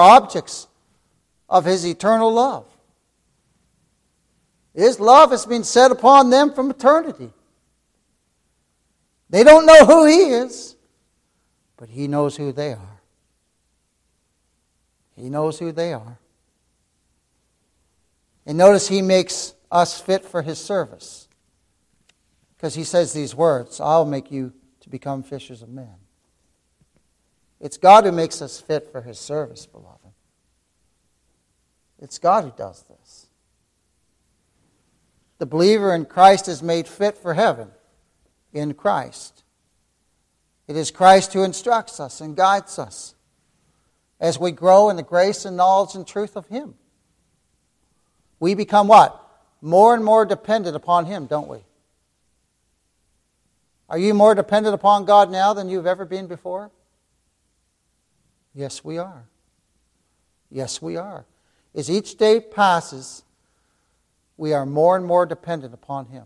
objects of his eternal love. His love has been set upon them from eternity. They don't know who he is, but he knows who they are. He knows who they are. And notice he makes us fit for his service. Because he says these words I'll make you to become fishers of men. It's God who makes us fit for his service, beloved. It's God who does this. The believer in Christ is made fit for heaven in Christ. It is Christ who instructs us and guides us as we grow in the grace and knowledge and truth of Him. We become what? More and more dependent upon Him, don't we? Are you more dependent upon God now than you've ever been before? Yes, we are. Yes, we are. As each day passes, we are more and more dependent upon Him.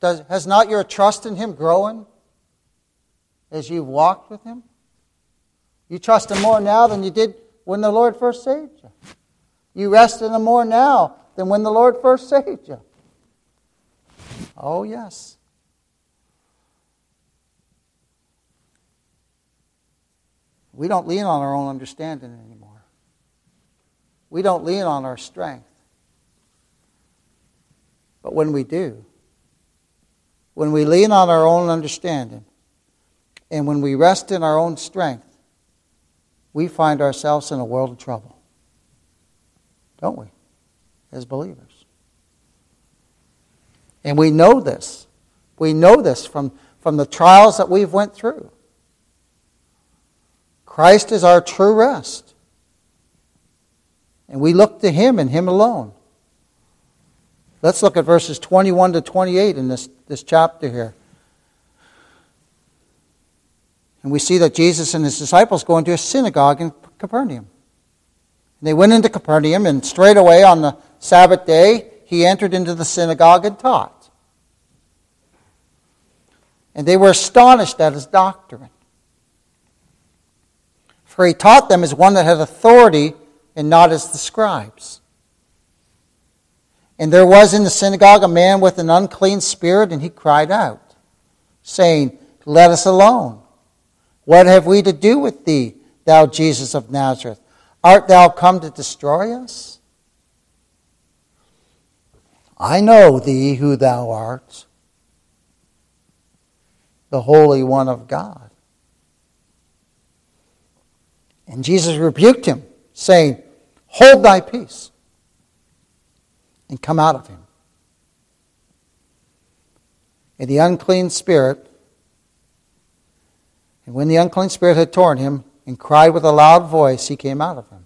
Does, has not your trust in Him grown as you've walked with Him? You trust Him more now than you did when the Lord first saved you. You rest in Him more now than when the Lord first saved you. Oh, yes. We don't lean on our own understanding anymore. We don't lean on our strength. But when we do, when we lean on our own understanding, and when we rest in our own strength, we find ourselves in a world of trouble. Don't we? As believers. And we know this. We know this from, from the trials that we've went through. Christ is our true rest. And we look to Him and Him alone. Let's look at verses 21 to 28 in this, this chapter here. And we see that Jesus and his disciples go into a synagogue in Capernaum. And they went into Capernaum, and straightway on the Sabbath day, he entered into the synagogue and taught. And they were astonished at his doctrine. For he taught them as one that had authority and not as the scribes. And there was in the synagogue a man with an unclean spirit, and he cried out, saying, Let us alone. What have we to do with thee, thou Jesus of Nazareth? Art thou come to destroy us? I know thee who thou art, the Holy One of God. And Jesus rebuked him, saying, Hold thy peace and come out of him. And the unclean spirit, and when the unclean spirit had torn him and cried with a loud voice, he came out of him.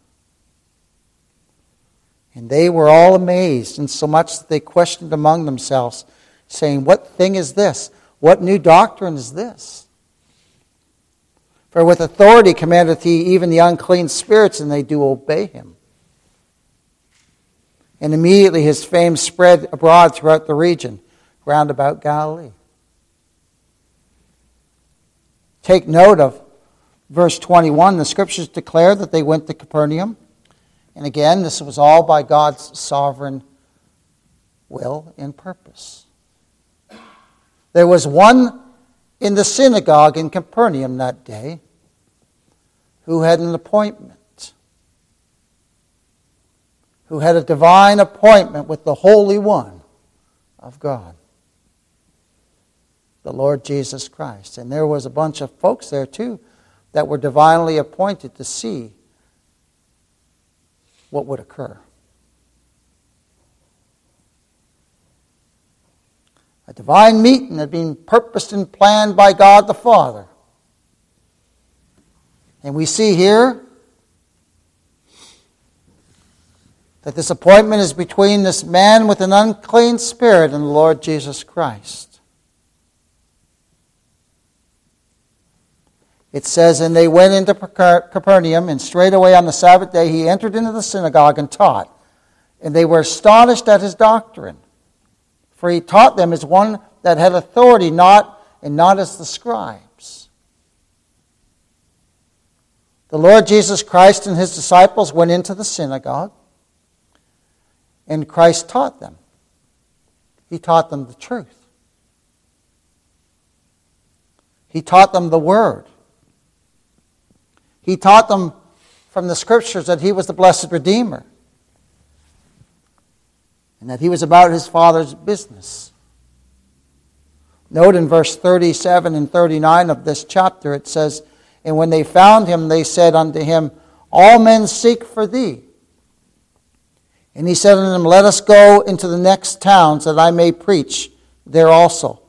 And they were all amazed, insomuch that they questioned among themselves, saying, What thing is this? What new doctrine is this? For with authority commandeth he even the unclean spirits, and they do obey him. And immediately his fame spread abroad throughout the region round about Galilee. Take note of verse 21. The scriptures declare that they went to Capernaum. And again, this was all by God's sovereign will and purpose. There was one in the synagogue in Capernaum that day who had an appointment, who had a divine appointment with the Holy One of God, the Lord Jesus Christ. And there was a bunch of folks there too that were divinely appointed to see what would occur. A divine meeting had been purposed and planned by God the Father and we see here that this appointment is between this man with an unclean spirit and the Lord Jesus Christ. It says, And they went into Capernaum, and straightway on the Sabbath day he entered into the synagogue and taught. And they were astonished at his doctrine, for he taught them as one that had authority, not and not as the scribe. The Lord Jesus Christ and his disciples went into the synagogue, and Christ taught them. He taught them the truth. He taught them the Word. He taught them from the Scriptures that He was the blessed Redeemer and that He was about His Father's business. Note in verse 37 and 39 of this chapter, it says, And when they found him, they said unto him, All men seek for thee. And he said unto them, Let us go into the next towns, that I may preach there also.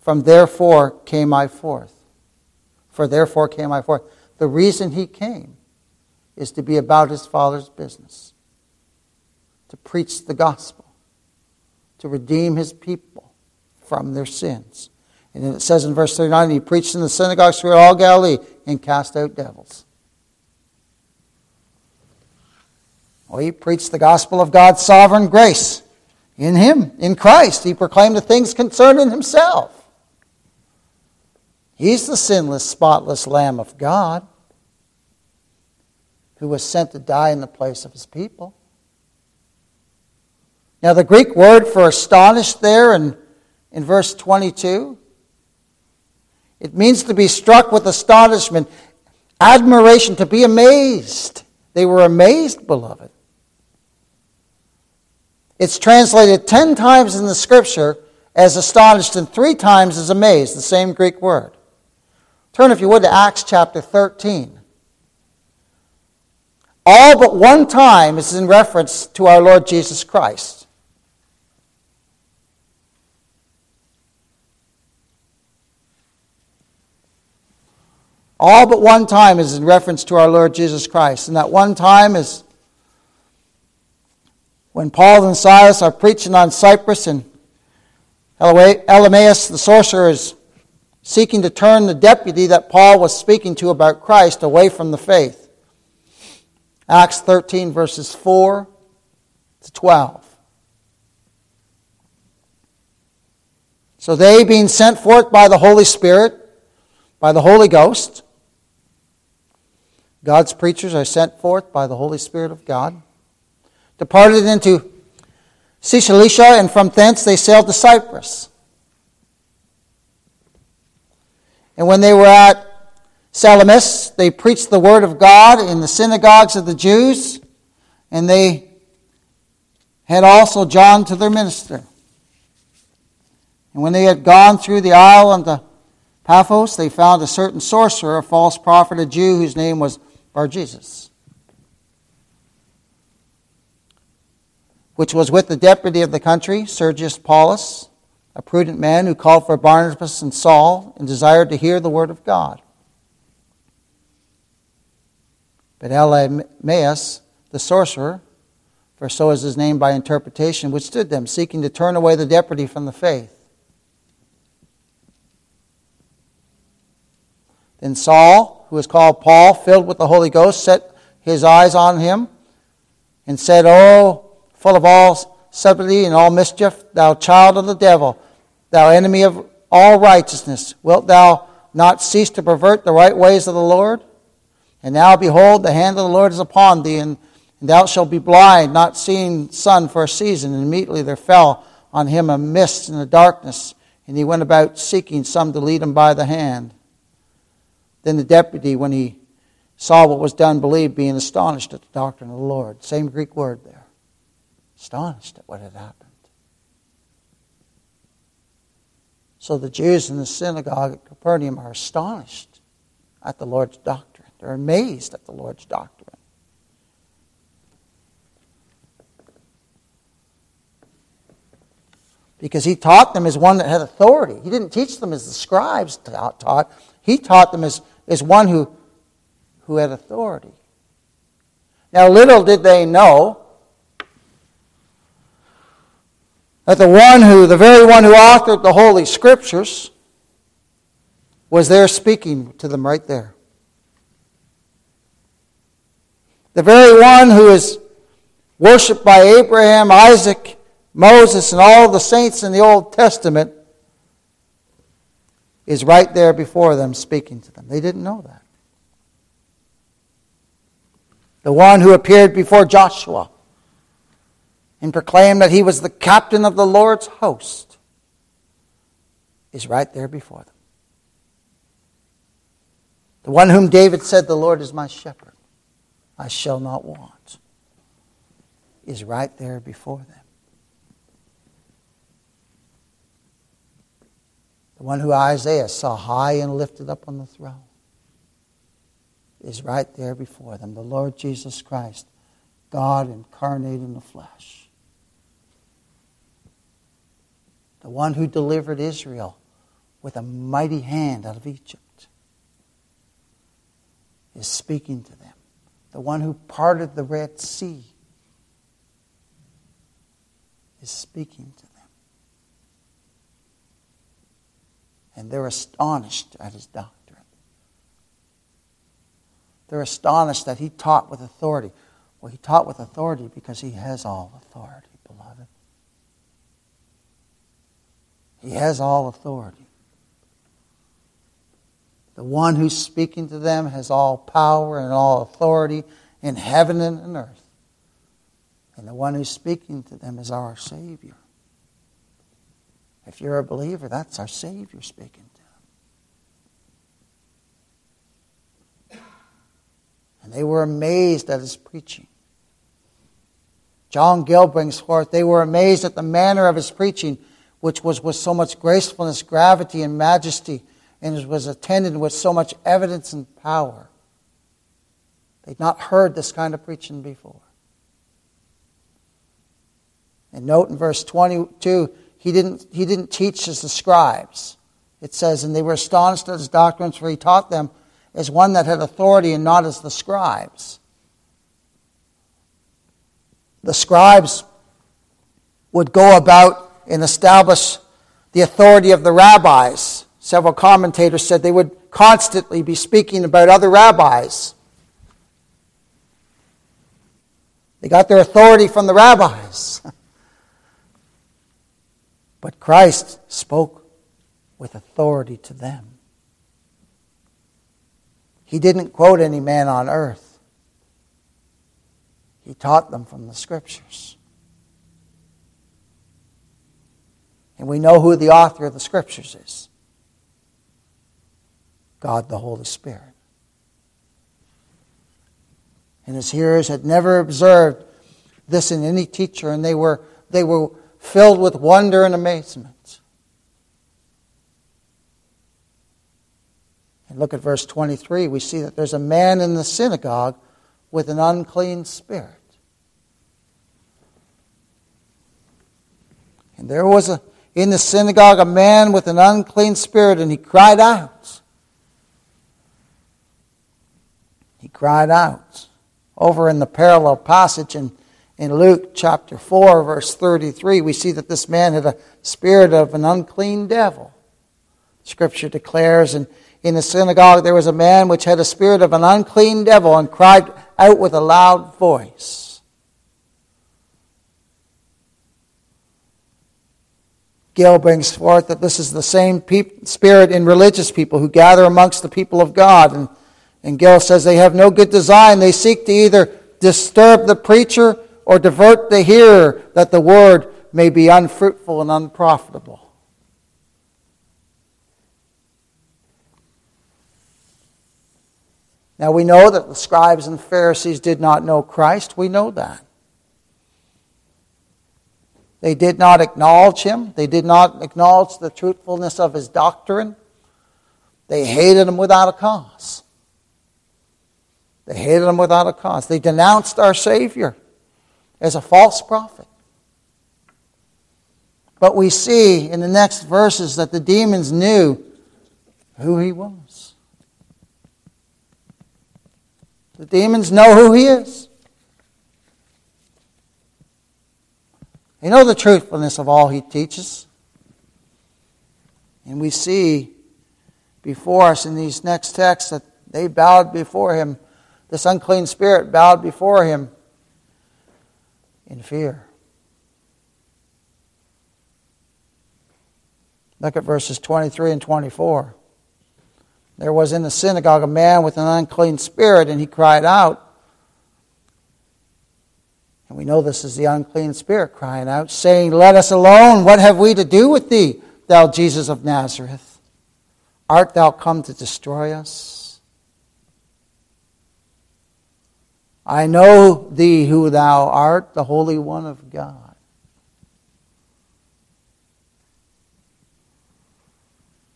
From therefore came I forth. For therefore came I forth. The reason he came is to be about his Father's business, to preach the gospel, to redeem his people from their sins. And then it says in verse 39, he preached in the synagogues throughout all Galilee and cast out devils. Well, he preached the gospel of God's sovereign grace in him, in Christ. He proclaimed the things concerning himself. He's the sinless, spotless Lamb of God who was sent to die in the place of his people. Now, the Greek word for astonished there in, in verse 22, it means to be struck with astonishment, admiration, to be amazed. They were amazed, beloved. It's translated ten times in the scripture as astonished and three times as amazed, the same Greek word. Turn, if you would, to Acts chapter 13. All but one time is in reference to our Lord Jesus Christ. All but one time is in reference to our Lord Jesus Christ. And that one time is when Paul and Silas are preaching on Cyprus and Elymas, the sorcerer, is seeking to turn the deputy that Paul was speaking to about Christ away from the faith. Acts 13, verses 4 to 12. So they, being sent forth by the Holy Spirit, by the Holy Ghost, God's preachers are sent forth by the Holy Spirit of God, departed into Seleucia, and from thence they sailed to Cyprus. And when they were at Salamis, they preached the word of God in the synagogues of the Jews, and they had also John to their minister. And when they had gone through the isle unto Paphos, they found a certain sorcerer, a false prophet, a Jew, whose name was Bar Jesus, which was with the deputy of the country, Sergius Paulus a prudent man who called for Barnabas and Saul and desired to hear the word of God. But Elymas, the sorcerer, for so is his name by interpretation, withstood them, seeking to turn away the deputy from the faith. Then Saul, who was called Paul, filled with the Holy Ghost, set his eyes on him and said, Oh, full of all subtlety and all mischief, thou child of the devil, thou enemy of all righteousness, wilt thou not cease to pervert the right ways of the Lord? And now, behold, the hand of the Lord is upon thee, and, and thou shalt be blind, not seeing sun for a season. And immediately there fell on him a mist and a darkness, and he went about seeking some to lead him by the hand. Then the deputy, when he saw what was done, believed, being astonished at the doctrine of the Lord. Same Greek word there astonished at what had happened. So the Jews in the synagogue at Capernaum are astonished at the Lord's doctrine. They're amazed at the Lord's doctrine. Because he taught them as one that had authority. He didn't teach them as the scribes taught. He taught them as, as one who, who had authority. Now, little did they know that the one who, the very one who authored the Holy Scriptures, was there speaking to them right there. The very one who is worshiped by Abraham, Isaac, Moses, and all the saints in the Old Testament is right there before them speaking to them. They didn't know that. The one who appeared before Joshua and proclaimed that he was the captain of the Lord's host is right there before them. The one whom David said, The Lord is my shepherd, I shall not want, is right there before them. The one who Isaiah saw high and lifted up on the throne is right there before them. The Lord Jesus Christ, God incarnate in the flesh. The one who delivered Israel with a mighty hand out of Egypt is speaking to them. The one who parted the Red Sea is speaking to them. And they're astonished at his doctrine. They're astonished that he taught with authority. Well, he taught with authority because he has all authority, beloved. He has all authority. The one who's speaking to them has all power and all authority in heaven and in earth. And the one who's speaking to them is our Savior. If you're a believer, that's our Savior speaking to them. And they were amazed at his preaching. John Gill brings forth, they were amazed at the manner of his preaching, which was with so much gracefulness, gravity, and majesty and was attended with so much evidence and power. They'd not heard this kind of preaching before. And note in verse 22, he didn't, he didn't teach as the scribes. It says, and they were astonished at his doctrines, for he taught them as one that had authority and not as the scribes. The scribes would go about and establish the authority of the rabbis Several commentators said they would constantly be speaking about other rabbis. They got their authority from the rabbis. but Christ spoke with authority to them. He didn't quote any man on earth, he taught them from the scriptures. And we know who the author of the scriptures is. God the Holy Spirit. And his hearers had never observed this in any teacher, and they were, they were filled with wonder and amazement. And look at verse 23. We see that there's a man in the synagogue with an unclean spirit. And there was a, in the synagogue a man with an unclean spirit, and he cried out. He cried out. Over in the parallel passage in, in Luke chapter 4, verse 33, we see that this man had a spirit of an unclean devil. Scripture declares, and in the synagogue there was a man which had a spirit of an unclean devil and cried out with a loud voice. Gill brings forth that this is the same spirit in religious people who gather amongst the people of God and and Gill says they have no good design. They seek to either disturb the preacher or divert the hearer that the word may be unfruitful and unprofitable. Now we know that the scribes and Pharisees did not know Christ. We know that. They did not acknowledge him. They did not acknowledge the truthfulness of his doctrine. They hated him without a cause. They hated him without a cause. They denounced our Savior as a false prophet. But we see in the next verses that the demons knew who he was. The demons know who he is. They know the truthfulness of all he teaches. And we see before us in these next texts that they bowed before him this unclean spirit bowed before him in fear. Look at verses 23 and 24. There was in the synagogue a man with an unclean spirit, and he cried out. And we know this is the unclean spirit crying out, saying, Let us alone. What have we to do with thee, thou Jesus of Nazareth? Art thou come to destroy us? I know thee who thou art, the Holy One of God.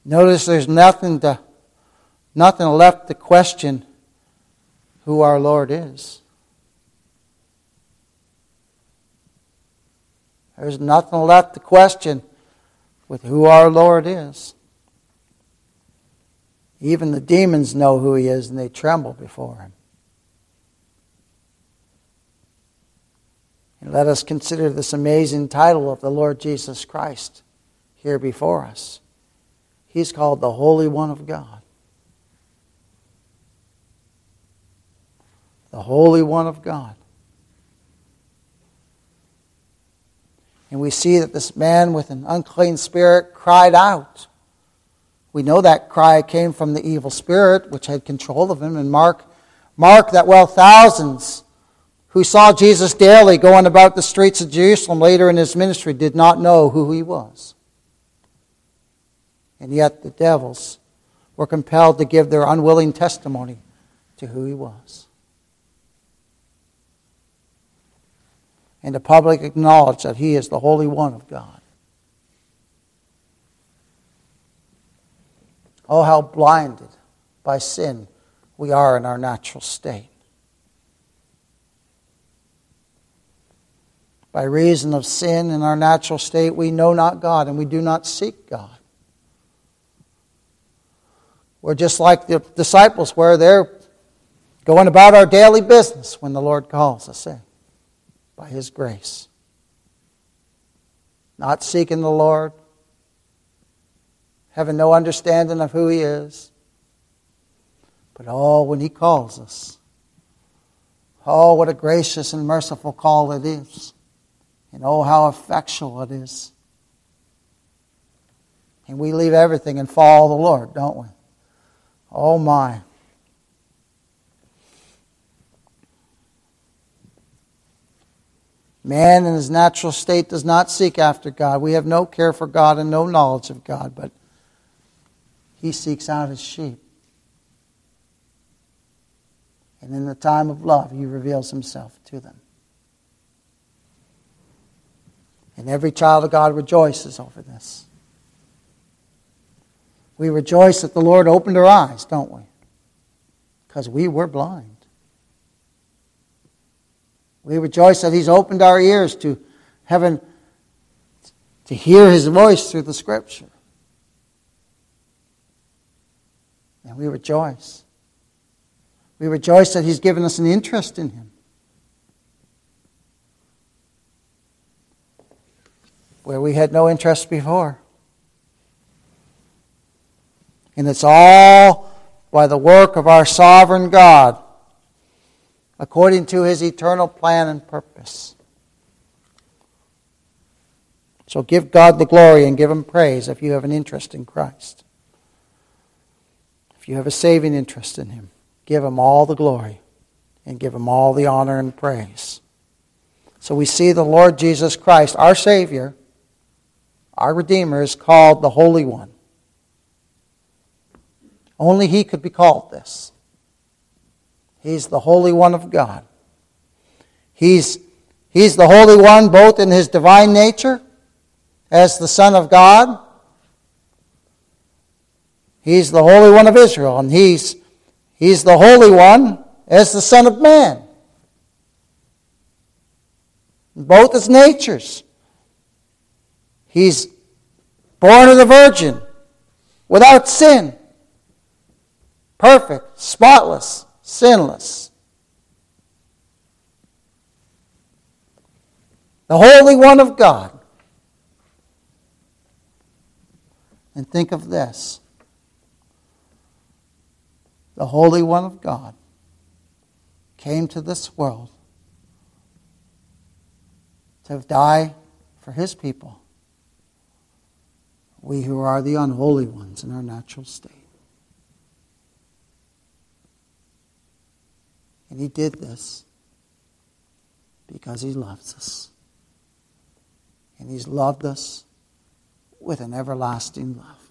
Notice there's nothing to nothing left to question who our Lord is. There's nothing left to question with who our Lord is. Even the demons know who He is and they tremble before Him. And let us consider this amazing title of the Lord Jesus Christ here before us. He's called the Holy One of God. The Holy One of God. And we see that this man with an unclean spirit cried out. We know that cry came from the evil spirit which had control of him. And Mark, Mark that well thousands who saw Jesus daily going about the streets of Jerusalem later in his ministry did not know who he was. And yet the devils were compelled to give their unwilling testimony to who he was. and the public acknowledged that He is the Holy One of God. Oh, how blinded by sin we are in our natural state. By reason of sin in our natural state, we know not God and we do not seek God. We're just like the disciples, where they're going about our daily business when the Lord calls us in by His grace. Not seeking the Lord, having no understanding of who He is, but oh, when He calls us, oh, what a gracious and merciful call it is, and oh, how effectual it is. And we leave everything and follow the Lord, don't we? Oh, my. Man in his natural state does not seek after God. We have no care for God and no knowledge of God, but he seeks out his sheep. And in the time of love, he reveals himself to them. And every child of God rejoices over this. We rejoice that the Lord opened our eyes, don't we? Because we were blind. We rejoice that He's opened our ears to heaven to hear His voice through the Scripture. And we rejoice. We rejoice that He's given us an interest in Him. Where we had no interest before. And it's all by the work of our sovereign God according to his eternal plan and purpose. So give God the glory and give him praise if you have an interest in Christ. If you have a saving interest in him, give him all the glory and give him all the honor and praise. So we see the Lord Jesus Christ, our Savior, our Redeemer, is called the Holy One. Only he could be called this. He's the Holy One of God. He's, he's the Holy One both in his divine nature as the Son of God. He's the Holy One of Israel, and he's, he's the Holy One as the Son of Man. Both as natures. He's born of the Virgin, without sin, perfect, spotless sinless. The Holy One of God. And think of this the Holy One of God came to this world to die for his people, we who are the unholy ones in our natural state. And he did this Because he loves us. And he's loved us with an everlasting love.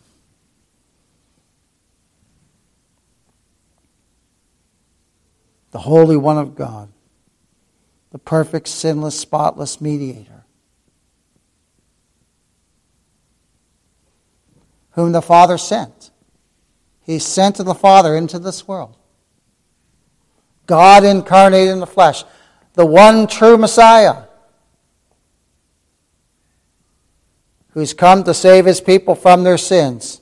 The Holy One of God, the perfect, sinless, spotless mediator, whom the Father sent. He sent to the Father into this world. God incarnated in the flesh, the one true Messiah who's come to save his people from their sins.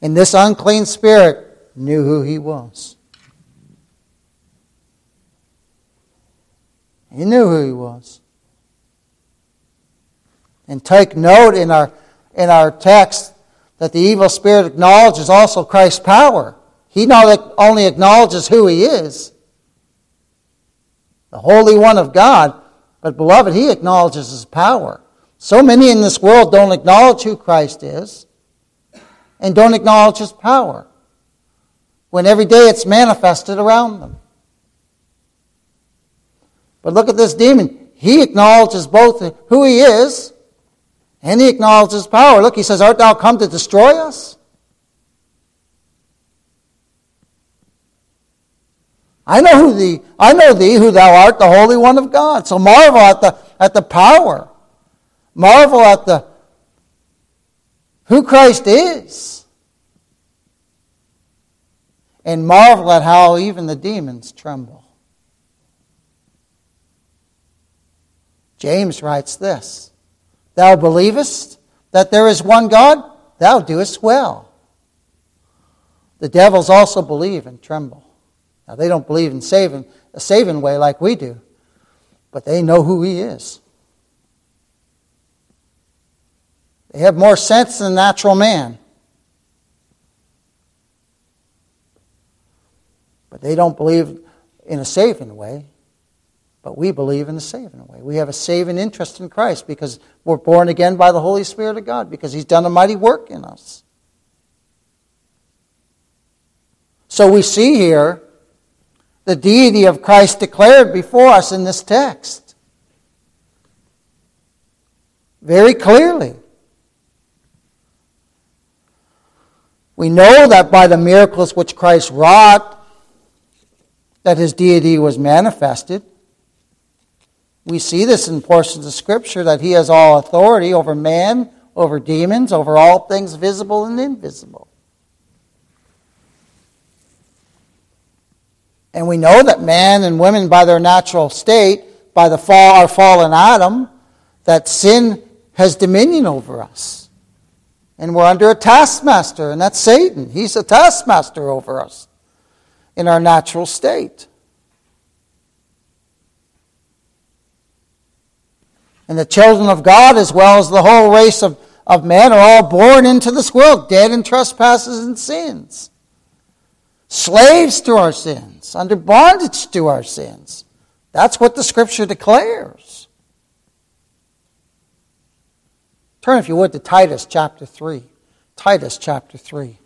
And this unclean spirit knew who he was. He knew who he was. And take note in our, in our text that the evil spirit acknowledges also Christ's power. He not only acknowledges who he is, the Holy One of God, but beloved, he acknowledges his power. So many in this world don't acknowledge who Christ is and don't acknowledge his power when every day it's manifested around them. But look at this demon. He acknowledges both who he is and he acknowledges power. Look, he says, Art thou come to destroy us? I know who thee, I know thee, who thou art, the Holy One of God. So marvel at the, at the power. Marvel at the who Christ is. And marvel at how even the demons tremble. James writes this Thou believest that there is one God? Thou doest well. The devils also believe and tremble. Now, they don't believe in saving, a saving way like we do, but they know who He is. They have more sense than natural man. But they don't believe in a saving way. But we believe in a saving way. We have a saving interest in Christ because we're born again by the Holy Spirit of God, because He's done a mighty work in us. So we see here the deity of Christ declared before us in this text. Very clearly. We know that by the miracles which Christ wrought, that his deity was manifested. We see this in portions of Scripture that he has all authority over man, over demons, over all things visible and invisible. And we know that man and women, by their natural state, by the fall, our fallen Adam, that sin has dominion over us. And we're under a taskmaster, and that's Satan. He's a taskmaster over us in our natural state. And the children of God, as well as the whole race of, of men, are all born into this world, dead in trespasses and sins. Slaves to our sins, under bondage to our sins. That's what the scripture declares. Turn, if you would, to Titus chapter 3. Titus chapter 3.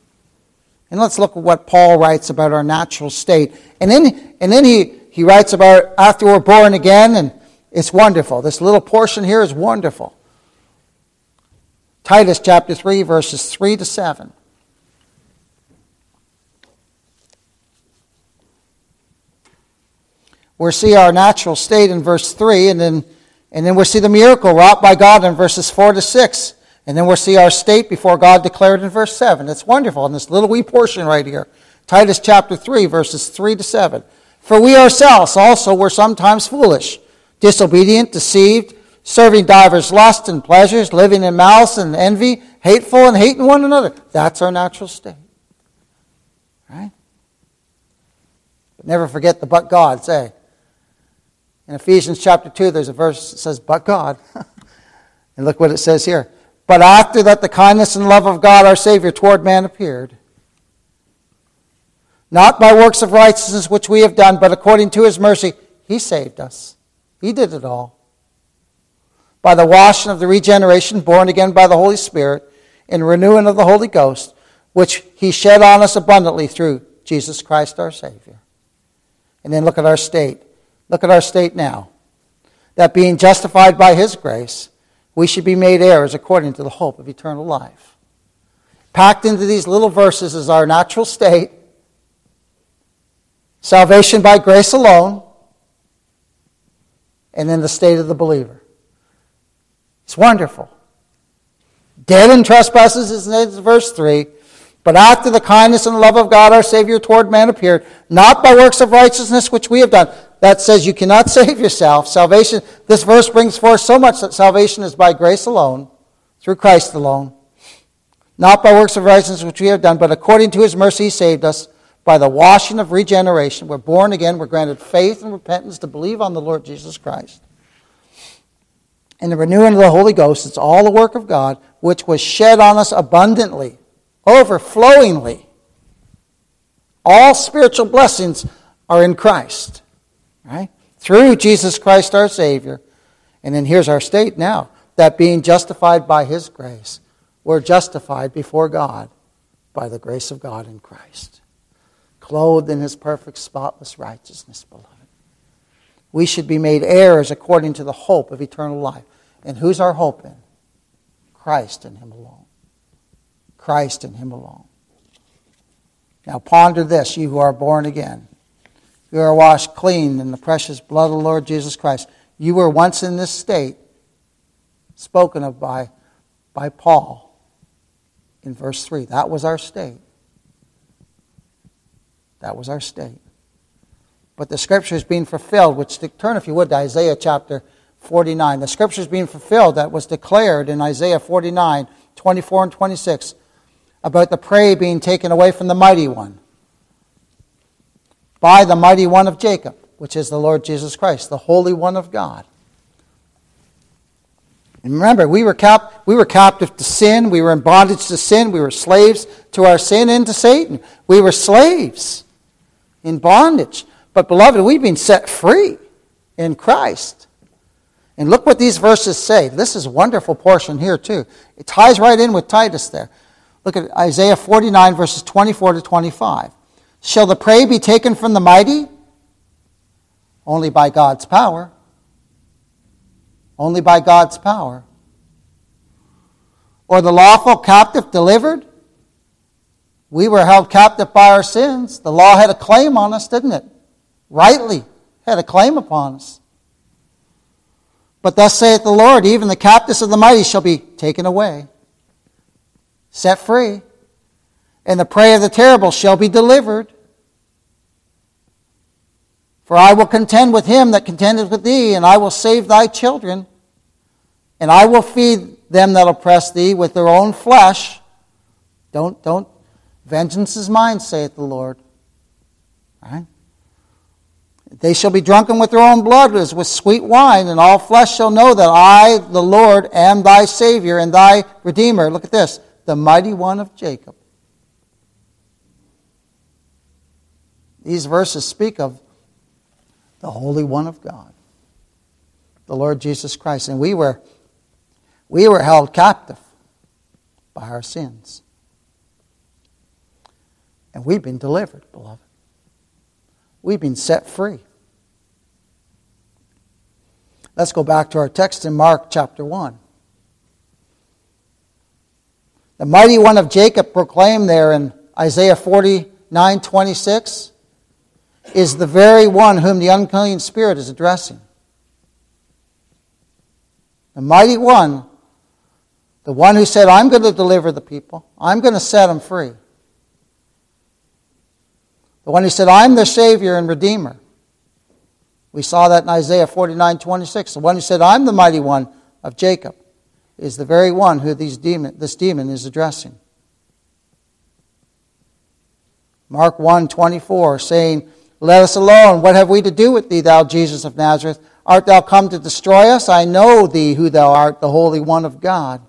And let's look at what Paul writes about our natural state. And then, and then he, he writes about after we're born again and it's wonderful. This little portion here is wonderful. Titus chapter 3, verses 3 to 7. we see our natural state in verse 3, and then, and then we'll see the miracle wrought by God in verses 4 to 6. And then we'll see our state before God declared in verse 7. It's wonderful in this little wee portion right here. Titus chapter 3, verses 3 to 7. For we ourselves also were sometimes foolish disobedient, deceived, serving divers lusts and pleasures, living in malice and envy, hateful and hating one another. That's our natural state. Right? But never forget the but God, say. In Ephesians chapter 2, there's a verse that says, but God. and look what it says here. But after that the kindness and love of God our Savior toward man appeared, not by works of righteousness which we have done, but according to his mercy, he saved us he did it all. By the washing of the regeneration, born again by the Holy Spirit, and renewing of the Holy Ghost, which He shed on us abundantly through Jesus Christ our Savior. And then look at our state. Look at our state now. that being justified by his grace, we should be made heirs according to the hope of eternal life. Packed into these little verses is our natural state, salvation by grace alone, and then the state of the believer. It's wonderful. Dead in trespasses is in verse 3. But after the kindness and love of God our Savior toward man appeared, not by works of righteousness which we have done. That says you cannot save yourself. Salvation, this verse brings forth so much that salvation is by grace alone, through Christ alone. Not by works of righteousness which we have done, but according to his mercy he saved us by the washing of regeneration. We're born again, we're granted faith and repentance to believe on the Lord Jesus Christ. And the renewing of the Holy Ghost, it's all the work of God, which was shed on us abundantly, overflowingly. All spiritual blessings are in Christ, right? Through Jesus Christ our Savior. And then here's our state now that being justified by His grace, we're justified before God by the grace of God in Christ clothed in his perfect, spotless righteousness, beloved. We should be made heirs according to the hope of eternal life. And who's our hope in? Christ and him alone. Christ and him alone. Now ponder this, you who are born again. You are washed clean in the precious blood of the Lord Jesus Christ. You were once in this state, spoken of by, by Paul in verse 3. That was our state. That was our state. But the scripture is being fulfilled, which turn, if you would, to Isaiah chapter 49. The scripture is being fulfilled that was declared in Isaiah 49, 24 and 26 about the prey being taken away from the mighty one by the mighty one of Jacob, which is the Lord Jesus Christ, the Holy One of God. And remember, we were, cap- we were captive to sin. We were in bondage to sin. We were slaves to our sin and to Satan. We were slaves in bondage. But, beloved, we've been set free in Christ. And look what these verses say. This is a wonderful portion here, too. It ties right in with Titus there. Look at Isaiah 49, verses 24 to 25. Shall the prey be taken from the mighty? Only by God's power. Only by God's power. Or the lawful captive delivered? We were held captive by our sins. The law had a claim on us, didn't it? Rightly had a claim upon us. But thus saith the Lord, even the captives of the mighty shall be taken away, set free, and the prey of the terrible shall be delivered. For I will contend with him that contendeth with thee, and I will save thy children, and I will feed them that oppress thee with their own flesh. Don't, don't Vengeance is mine, saith the Lord. They shall be drunken with their own blood as with sweet wine, and all flesh shall know that I, the Lord, am thy Savior and thy Redeemer. Look at this the mighty one of Jacob. These verses speak of the Holy One of God, the Lord Jesus Christ. And we were, we were held captive by our sins. And we've been delivered, beloved. We've been set free. Let's go back to our text in Mark chapter 1. The mighty one of Jacob proclaimed there in Isaiah 49 26 is the very one whom the unclean spirit is addressing. The mighty one, the one who said, I'm going to deliver the people, I'm going to set them free. The one who said, I'm the Savior and Redeemer. We saw that in Isaiah 49 26. The one who said, I'm the mighty one of Jacob is the very one who these demon, this demon is addressing. Mark 1 24, saying, Let us alone. What have we to do with thee, thou Jesus of Nazareth? Art thou come to destroy us? I know thee, who thou art, the Holy One of God.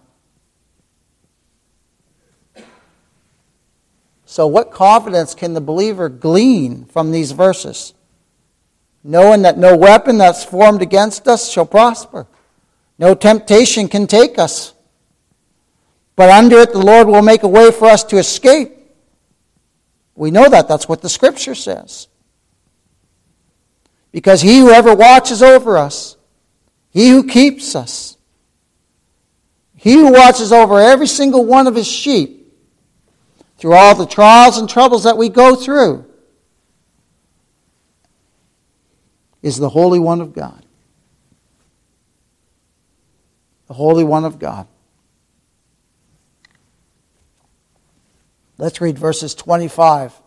So, what confidence can the believer glean from these verses? Knowing that no weapon that's formed against us shall prosper, no temptation can take us. But under it, the Lord will make a way for us to escape. We know that. That's what the Scripture says. Because he who ever watches over us He who keeps us. He who watches over every single one of his sheep through all the trials and troubles that we go through is the Holy One of God. The Holy One of God. Let's read verses 25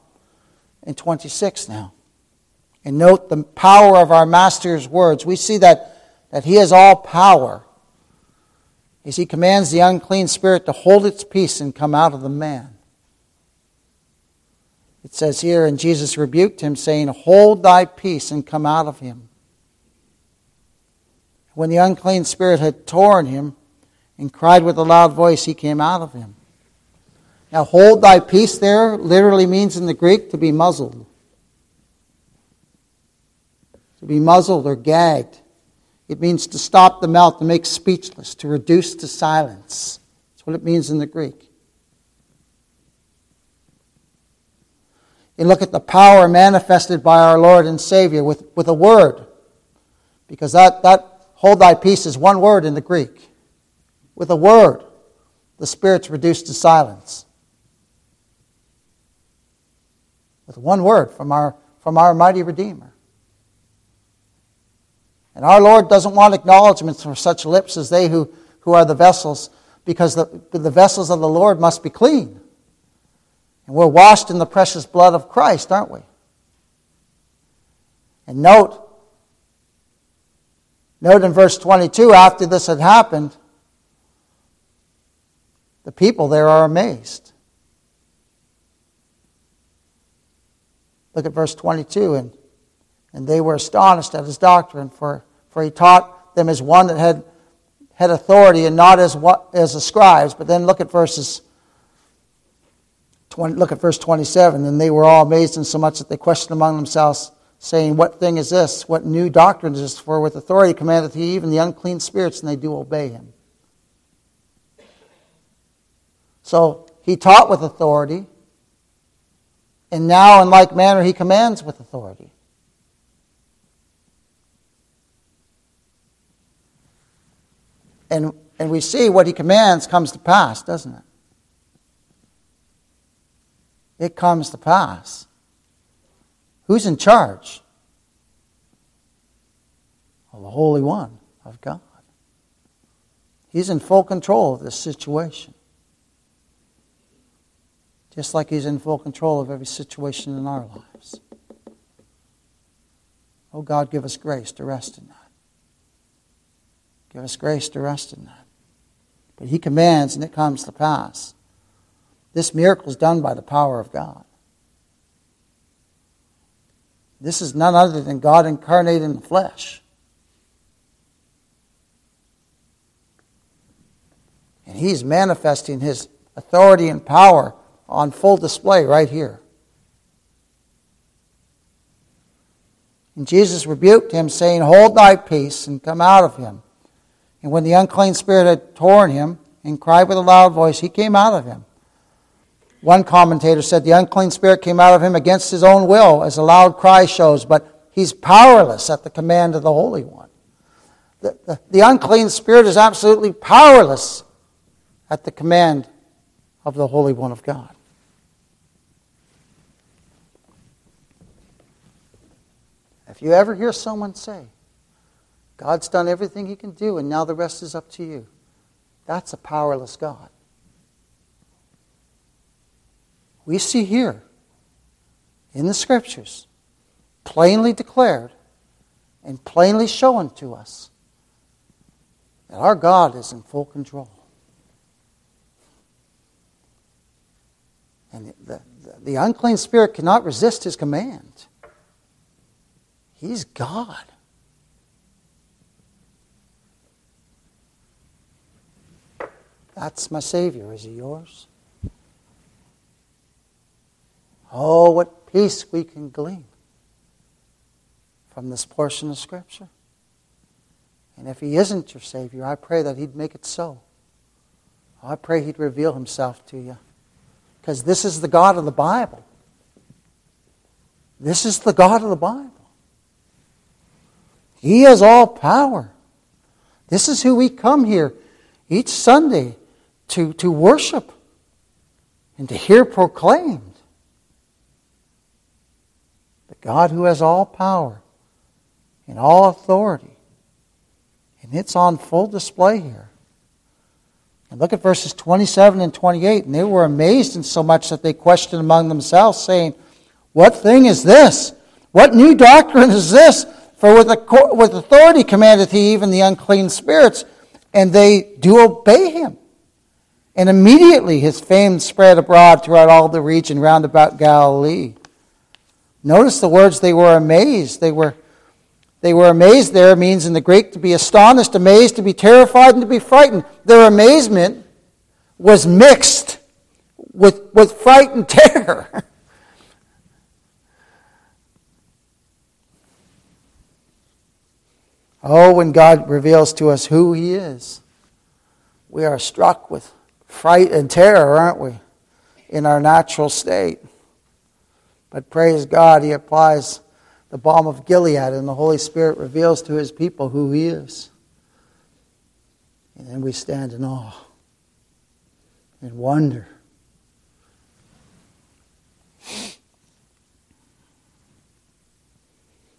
and 26 now. And note the power of our Master's words. We see that, that He has all power as He commands the unclean spirit to hold its peace and come out of the man. It says here, and Jesus rebuked him, saying, Hold thy peace and come out of him. When the unclean spirit had torn him and cried with a loud voice, he came out of him. Now, hold thy peace there literally means in the Greek to be muzzled. To be muzzled or gagged. It means to stop the mouth, to make speechless, to reduce to silence. That's what it means in the Greek. You look at the power manifested by our Lord and Savior with, with a word. Because that, that hold thy peace is one word in the Greek. With a word, the Spirit's reduced to silence. With one word from our, from our mighty Redeemer. And our Lord doesn't want acknowledgments from such lips as they who, who are the vessels, because the, the vessels of the Lord must be clean. And we're washed in the precious blood of Christ, aren't we? And note, note in verse 22, after this had happened, the people there are amazed. Look at verse 22. And, and they were astonished at his doctrine, for, for he taught them as one that had, had authority and not as, what, as the scribes. But then look at verses 20, look at verse 27. And they were all amazed in so much that they questioned among themselves, saying, What thing is this? What new doctrine is this? For with authority commandeth he even the unclean spirits, and they do obey him. So he taught with authority, and now in like manner he commands with authority. And, and we see what he commands comes to pass, doesn't it? It comes to pass. Who's in charge? Well, the Holy One of God. He's in full control of this situation. Just like He's in full control of every situation in our lives. Oh, God, give us grace to rest in that. Give us grace to rest in that. But He commands and it comes to pass. This miracle is done by the power of God. This is none other than God incarnate in the flesh. And He's manifesting His authority and power on full display right here. And Jesus rebuked him, saying, Hold thy peace and come out of him. And when the unclean spirit had torn him and cried with a loud voice, he came out of him. One commentator said the unclean spirit came out of him against his own will, as a loud cry shows, but he's powerless at the command of the Holy One. The, the, the unclean spirit is absolutely powerless at the command of the Holy One of God. If you ever hear someone say, God's done everything he can do and now the rest is up to you, that's a powerless God we see here in the scriptures plainly declared and plainly shown to us that our God is in full control. And the, the, the unclean spirit cannot resist his command. He's God. That's my Savior. Is he yours? Oh, what peace we can glean from this portion of Scripture. And if He isn't your Savior, I pray that He'd make it so. I pray He'd reveal Himself to you. Because this is the God of the Bible. This is the God of the Bible. He has all power. This is who we come here each Sunday to, to worship and to hear proclaimed. God who has all power and all authority. And it's on full display here. And look at verses 27 and 28. And they were amazed in so much that they questioned among themselves, saying, What thing is this? What new doctrine is this? For with, with authority commandeth he even the unclean spirits, and they do obey him. And immediately his fame spread abroad throughout all the region round about Galilee. Notice the words they were amazed. They were, they were amazed there means in the Greek to be astonished, amazed, to be terrified, and to be frightened. Their amazement was mixed with, with fright and terror. Oh, when God reveals to us who He is, we are struck with fright and terror, aren't we, in our natural state. But praise God, He applies the balm of Gilead, and the Holy Spirit reveals to His people who He is. And then we stand in awe and wonder.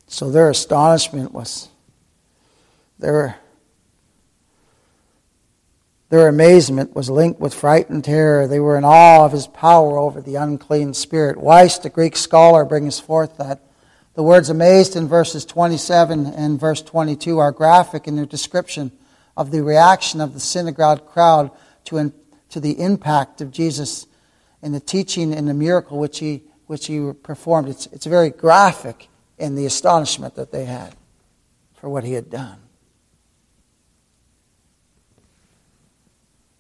So their astonishment was their, their amazement was linked with fright and terror. They were in awe of his power over the unclean spirit. Weiss, the Greek scholar, brings forth that the words amazed in verses 27 and verse 22 are graphic in their description of the reaction of the synagogue crowd to, to the impact of Jesus and the teaching and the miracle which he, which he performed. It's, it's very graphic in the astonishment that they had for what he had done.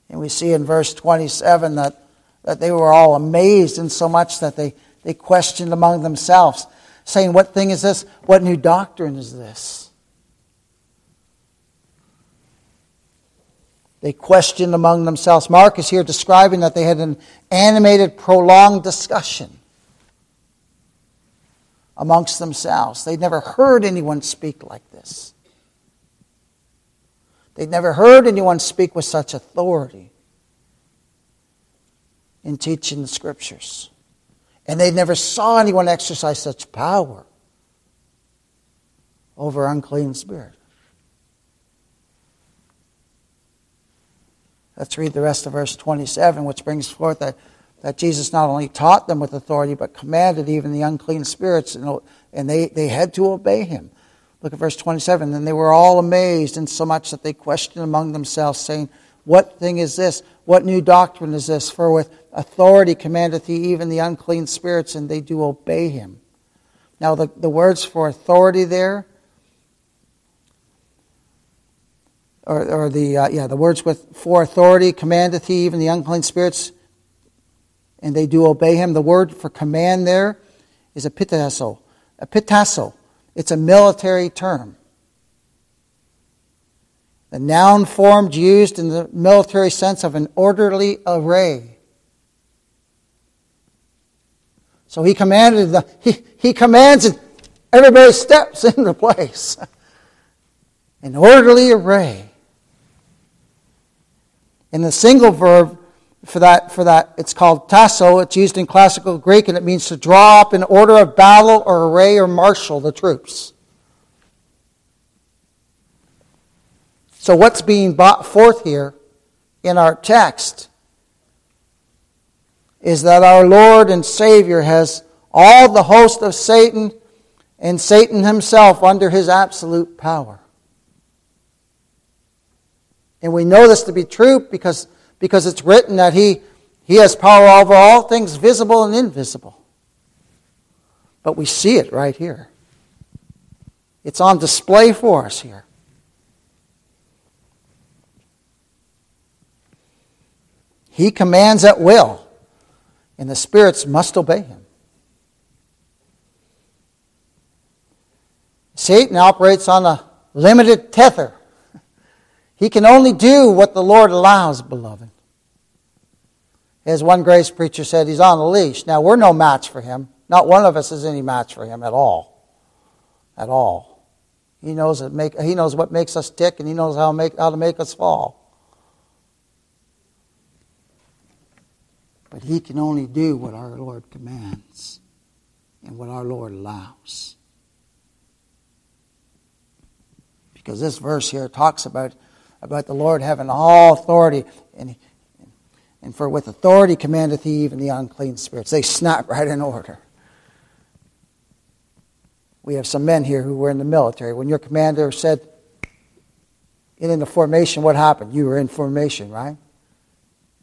And we see in verse 27 that, that they were all amazed in so much that they, they questioned among themselves, saying, What thing is this? What new doctrine is this? They questioned among themselves. Mark is here describing that they had an animated, prolonged discussion amongst themselves. They'd never heard anyone speak like this. They'd never heard anyone speak with such authority in teaching the scriptures. And they never saw anyone exercise such power over unclean spirit. Let's read the rest of verse 27, which brings forth that, that Jesus not only taught them with authority, but commanded even the unclean spirits, and, and they, they had to obey him. Look at verse 27. Then they were all amazed, insomuch that they questioned among themselves, saying, What thing is this? What new doctrine is this? For with authority commandeth he even the unclean spirits, and they do obey him. Now, the, the words for authority there, or, or the, uh, yeah, the words with for authority commandeth he even the unclean spirits, and they do obey him. The word for command there is epitasso. Epitasso. It's a military term. A noun form used in the military sense of an orderly array. So he commanded the, he, he commands and everybody steps into place. An orderly array. In the single verb for that, for that, it's called tasso. It's used in classical Greek and it means to draw up in order of battle or array or marshal the troops. So, what's being brought forth here in our text is that our Lord and Savior has all the host of Satan and Satan himself under his absolute power. And we know this to be true because because it's written that he, he has power over all things visible and invisible. But we see it right here. It's on display for us here. He commands at will, and the spirits must obey him. Satan operates on a limited tether. He can only do what the Lord allows, beloved. As one grace preacher said, he's on a leash. Now, we're no match for him. Not one of us is any match for him at all. At all. He knows, it make, he knows what makes us tick, and He knows how, make, how to make us fall. But He can only do what our Lord commands and what our Lord allows. Because this verse here talks about, about the Lord having all authority, and, and for with authority commandeth He even the unclean spirits. They snap right in order. We have some men here who were in the military. When your commander said, get into formation, what happened? You were in formation, right?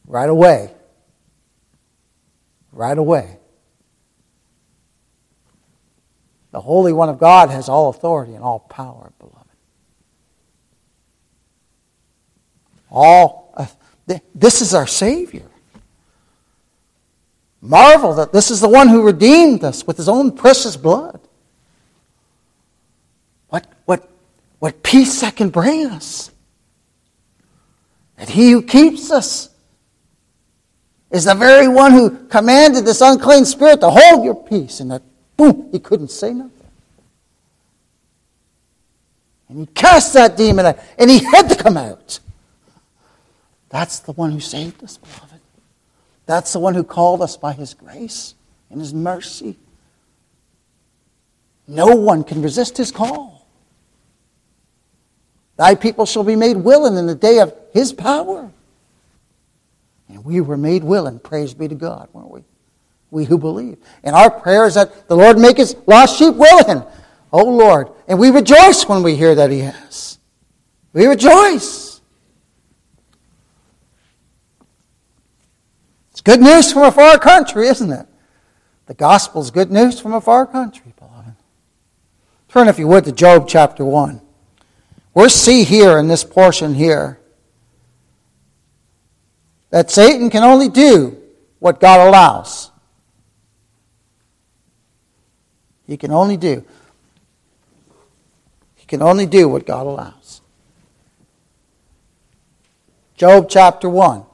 Right away. Right away. The Holy One of God has all authority and all power, beloved. All, uh, this is our Savior. Marvel that this is the one who redeemed us with his own precious blood. What, what, what peace that can bring us. That he who keeps us is the very one who commanded this unclean spirit to hold your peace. And that, boom, he couldn't say nothing. And he cast that demon out, and he had to come out. That's the one who saved us, beloved. That's the one who called us by his grace and his mercy. No one can resist his call. Thy people shall be made willing in the day of his power. And we were made willing, praise be to God, weren't we? We who believe. And our prayer is that the Lord make his lost sheep willing. Oh Lord. And we rejoice when we hear that he has. We rejoice. It's good news from a far country, isn't it? The gospel is good news from a far country, beloved. Turn, if you would, to Job chapter 1. We see here in this portion here that Satan can only do what God allows. He can only do. He can only do what God allows. Job chapter 1.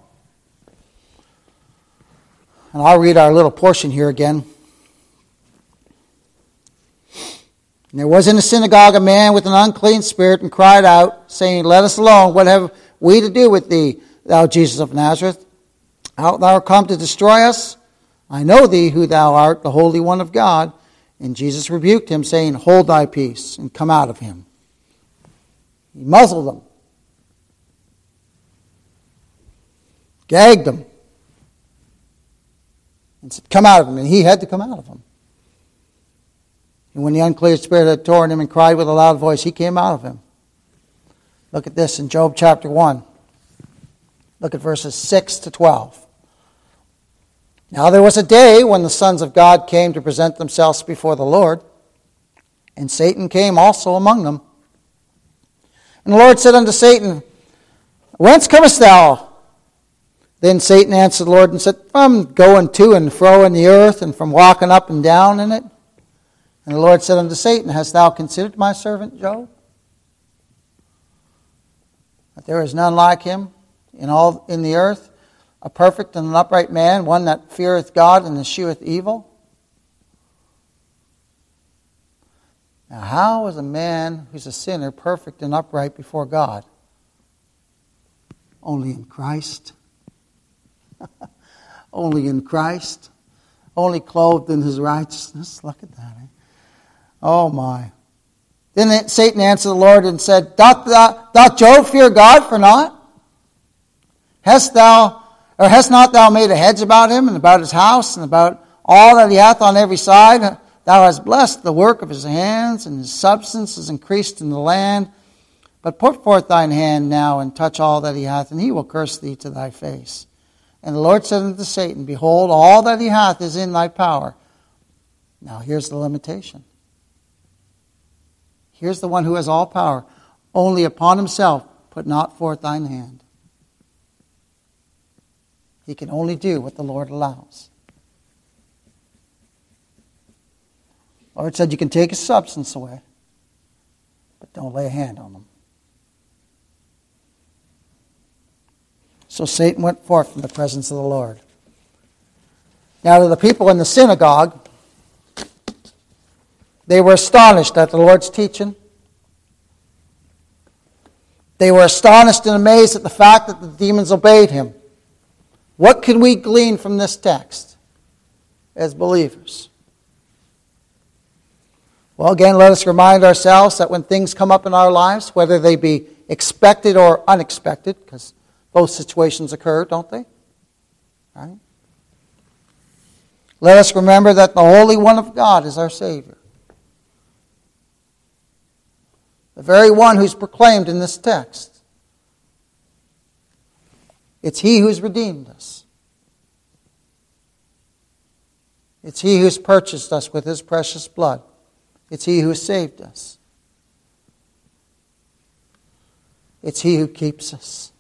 And I'll read our little portion here again. And there was in the synagogue a man with an unclean spirit, and cried out, saying, Let us alone. What have we to do with thee, thou Jesus of Nazareth? Art thou come to destroy us? I know thee, who thou art, the Holy One of God. And Jesus rebuked him, saying, Hold thy peace, and come out of him. He muzzled him, gagged him, and said, Come out of him. And he had to come out of him. And when the unclean spirit had torn him and cried with a loud voice, he came out of him. Look at this in Job chapter 1. Look at verses 6 to 12. Now there was a day when the sons of God came to present themselves before the Lord, and Satan came also among them. And the Lord said unto Satan, Whence comest thou? Then Satan answered the Lord and said, From going to and fro in the earth, and from walking up and down in it. And the Lord said unto Satan, Hast thou considered my servant Job? That there is none like him in all in the earth, a perfect and an upright man, one that feareth God and escheweth evil. Now, how is a man who's a sinner perfect and upright before God? Only in Christ. Only in Christ. Only clothed in his righteousness. Look at that. Eh? Oh my. Then Satan answered the Lord and said, Doth, thou, doth Job fear God for naught? Hast thou, or hast not thou made a hedge about him and about his house and about all that he hath on every side? Thou hast blessed the work of his hands, and his substance is increased in the land. But put forth thine hand now and touch all that he hath, and he will curse thee to thy face. And the Lord said unto Satan, Behold, all that he hath is in thy power. Now here's the limitation. Here's the one who has all power. Only upon himself put not forth thine hand. He can only do what the Lord allows. Lord said you can take his substance away, but don't lay a hand on them. So Satan went forth from the presence of the Lord. Now, to the people in the synagogue, they were astonished at the Lord's teaching They were astonished and amazed at the fact that the demons obeyed him. What can we glean from this text as believers? Well, again, let us remind ourselves that when things come up in our lives, whether they be expected or unexpected, because both situations occur, don't they? Right? Let us remember that the Holy One of God is our Savior. The very one who's proclaimed in this text. It's He who's redeemed us. It's He who's purchased us with His precious blood. It's He who saved us. It's He who keeps us.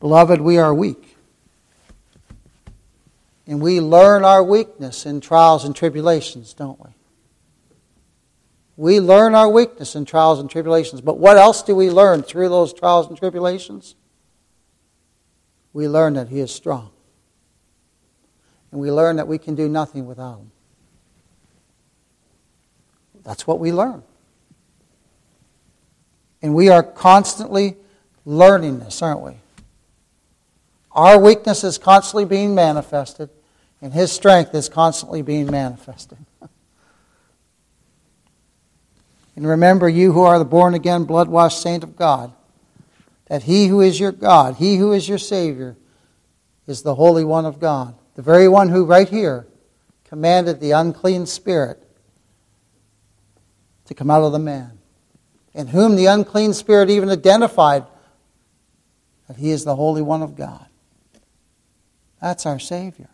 Beloved, we are weak. And we learn our weakness in trials and tribulations, don't we? We learn our weakness in trials and tribulations. But what else do we learn through those trials and tribulations? We learn that He is strong. And we learn that we can do nothing without Him. That's what we learn. And we are constantly learning this, aren't we? Our weakness is constantly being manifested, and His strength is constantly being manifested. and remember, you who are the born again, blood washed saint of God, that He who is your God, He who is your Savior, is the Holy One of God. The very one who, right here, commanded the unclean spirit to come out of the man, in whom the unclean spirit even identified that he is the Holy One of God. That's our Savior.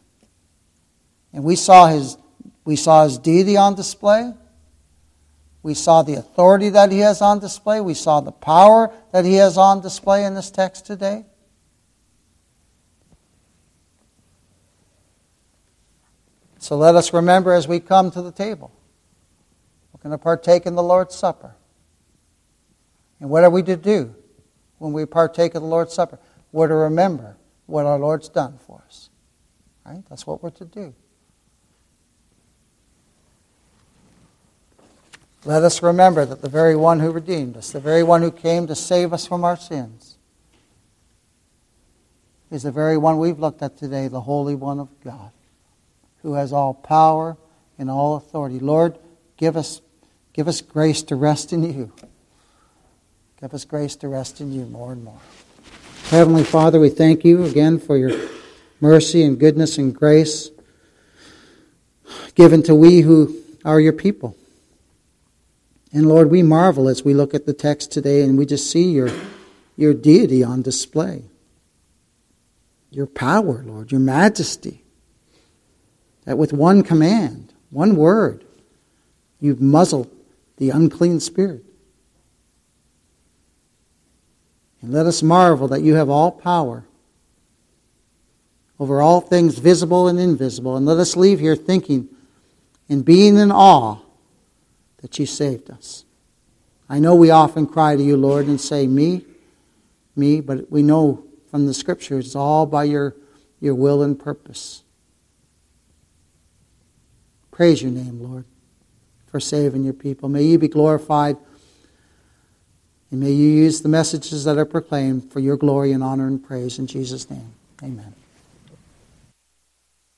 And we saw his, we saw his deity on display. We saw the authority that he has on display. We saw the power that he has on display in this text today. So let us remember as we come to the table, we're going to partake in the Lord's Supper. And what are we to do when we partake of the Lord's Supper? We're to remember what our Lord's done for us. Right? That's what we're to do. Let us remember that the very one who redeemed us, the very one who came to save us from our sins, is the very one we've looked at today, the Holy One of God who has all power and all authority. Lord, give us, give us grace to rest in you. Give us grace to rest in you more and more. Heavenly Father, we thank you again for your mercy and goodness and grace given to we who are your people. And Lord, we marvel as we look at the text today and we just see your, your deity on display. Your power, Lord, your majesty that with one command, one word, you've muzzled the unclean spirit. And let us marvel that you have all power over all things visible and invisible. And let us leave here thinking and being in awe that you saved us. I know we often cry to you, Lord, and say, Me, me, but we know from the scriptures it's all by your, your will and purpose. Praise your name, Lord, for saving your people. May you be glorified. And may you use the messages that are proclaimed for your glory and honor and praise in Jesus' name. Amen.